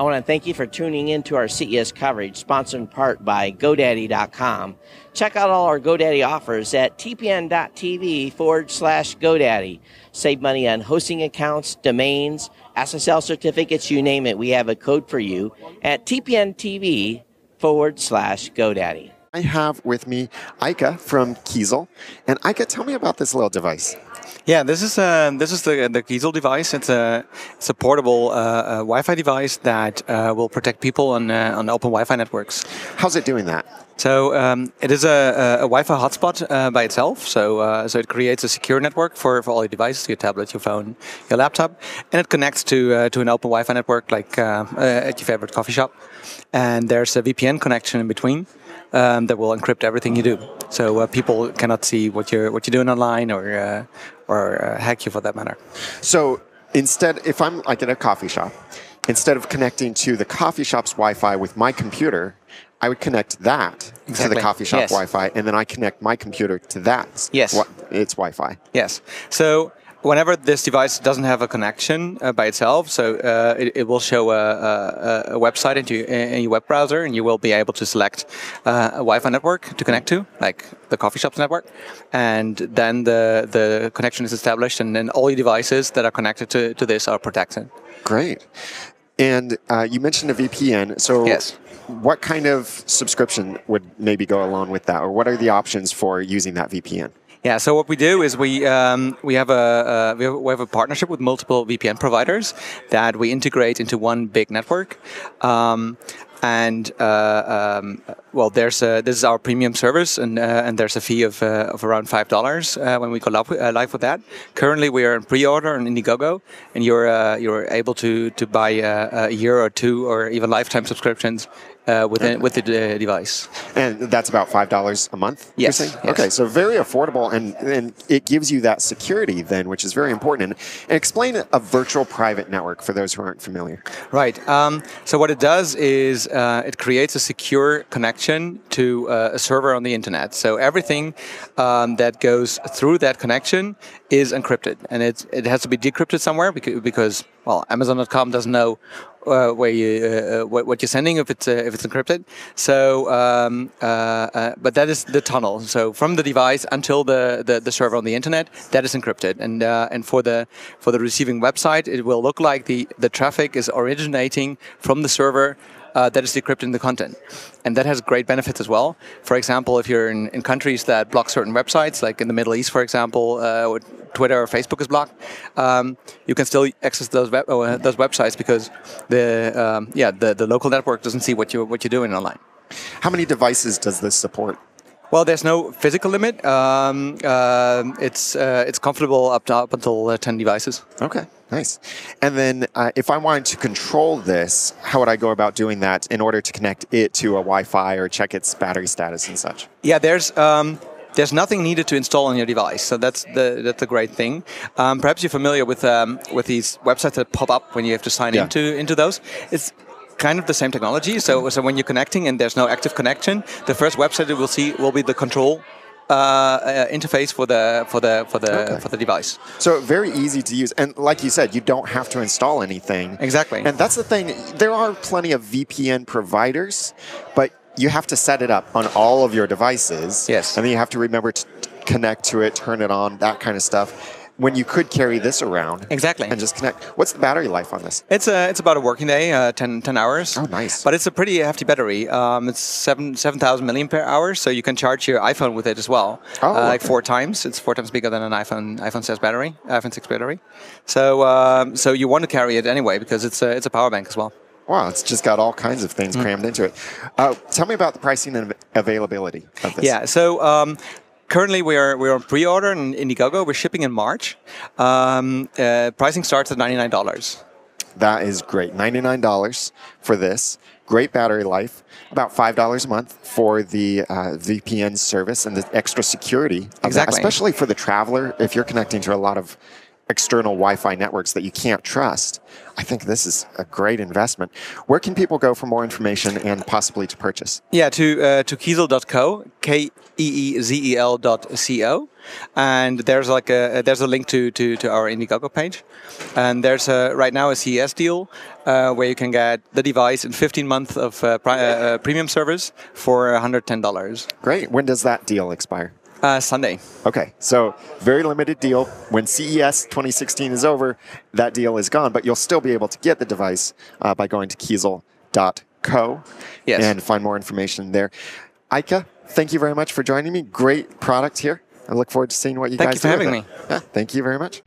I want to thank you for tuning in to our CES coverage, sponsored in part by GoDaddy.com. Check out all our GoDaddy offers at tpn.tv forward slash GoDaddy. Save money on hosting accounts, domains, SSL certificates, you name it. We have a code for you at tpn.tv forward slash GoDaddy. I have with me Eike from Keezel. And Eike, tell me about this little device. Yeah, this is uh, this is the the Keezel device. It's a it's a portable uh, uh, Wi-Fi device that uh, will protect people on uh, on open Wi-Fi networks. How's it doing that? So um, it is a, a, Wi-Fi hotspot uh, by itself. So uh, so it creates a secure network for, for all your devices, your tablet, your phone, your laptop, and it connects to uh, to an open Wi-Fi network like uh, at your favorite coffee shop. And there's a VPN connection in between um, that will encrypt everything you do. So uh, people cannot see what you're what you're doing online or uh, or uh, hack you for that matter. So instead, if I'm like in a coffee shop, instead of connecting to the coffee shop's Wi-Fi with my computer, I would connect that exactly. to the coffee shop yes. Wi-Fi, and then I connect my computer to that. Yes, its Wi-Fi. Yes. So whenever this device doesn't have a connection uh, by itself, so uh, it, it, will show a, a, a, website into in your web browser, and you will be able to select uh, a Wi-Fi network to connect to, like the coffee shop's network, and then the the connection is established, and then all your devices that are connected to, to this are protected. Great. And uh, you mentioned a VPN, so yes. What kind of subscription would maybe go along with that, or what are the options for using that VPN? Yeah, so what we do is we um, we have a uh, we, have, we, have, a partnership with multiple VPN providers that we integrate into one big network. Um, and uh, um, well, there's a, this is our premium service, and uh, and there's a fee of, uh, of around five dollars uh, when we go live, uh, live, with that. Currently, we are in pre-order on Indiegogo, and you're you're able to to buy a, a year or two or even lifetime subscriptions uh, within with the uh, device. And that's about five dollars a month. Yes, yes, Okay, so very affordable, and and it gives you that security then, which is very important. And, explain a virtual private network for those who aren't familiar. Right. Um, so what it does is uh, it creates a secure connection to uh, a server on the internet. So everything um, that goes through that connection is encrypted, and it it has to be decrypted somewhere because well, Amazon.com doesn't know uh, where you uh, uh, what, you're sending if it's uh, if it's encrypted. So, um, uh, uh, but that is the tunnel. So from the device until the, the, the server on the internet, that is encrypted. And and for the for the receiving website, it will look like the the traffic is originating from the server uh, that is decrypting the content. And that has great benefits as well. For example, if you're in, in countries that block certain websites, like in the Middle East, for example, uh, Twitter or Facebook is blocked, um, you can still access those web, uh, those websites because the um, yeah the, the local network doesn't see what you what you're doing online. How many devices does this support? Well, there's no physical limit. Um, uh, it's uh, it's comfortable up to up until uh, ten devices. Okay, nice. And then, uh, if I wanted to control this, how would I go about doing that in order to connect it to a Wi-Fi or check its battery status and such? Yeah, there's. Um, there's nothing needed to install on your device, so that's the that's a great thing. Um, perhaps you're familiar with um, with these websites that pop up when you have to sign yeah. into into those. It's kind of the same technology. So, so when you're connecting and there's no active connection, the first website you will see will be the control uh, uh, interface for the for the for the okay. for the device. So very easy to use, and like you said, you don't have to install anything. Exactly. And that's the thing. There are plenty of VPN providers, but you have to set it up on all of your devices. Yes. And then you have to remember to connect to it, turn it on, that kind of stuff when you could carry this around exactly. and just connect. What's the battery life on this? It's a it's about a working day uh, 10, 10 hours. Oh nice. But it's a pretty hefty battery. Um, it's 7 7000 milliampere hours so you can charge your iphone with it as well. Oh, uh, like four times. It's four times bigger than an iphone iphone 6 battery iphone 6 battery. So um, so you want to carry it anyway because it's a, it's a power bank as well. Wow, it's just got all kinds of things mm. crammed into it. Uh, tell me about the pricing and availability of this. Yeah, so um, currently we are we're on pre-order in Indiegogo. We're shipping in March. Um, uh, pricing starts at ninety nine dollars. That is great. Ninety nine dollars for this. Great battery life. About five dollars a month for the uh, VPN service and the extra security. Exactly. That, especially for the traveler, if you're connecting to a lot of external Wi-Fi networks that you can't trust, I think this is a great investment. Where can people go for more information and possibly to purchase? Yeah, to uh, to Keezel.co, K E E Z E L dot C O, and there's like a there's a link to to, to our Indiegogo page, and there's a, right now a CES deal uh, where you can get the device in 15 months of uh, pri- uh, premium service for 110 dollars. Great. When does that deal expire? Uh, Sunday. Okay, so very limited deal. When CES 2016 is over, that deal is gone, but you'll still be able to get the device uh, by going to Keezel.co yes. and find more information there. Eike, thank you very much for joining me. Great product here. I look forward to seeing what you thank guys do. Thank you for having me. Yeah, thank you very much.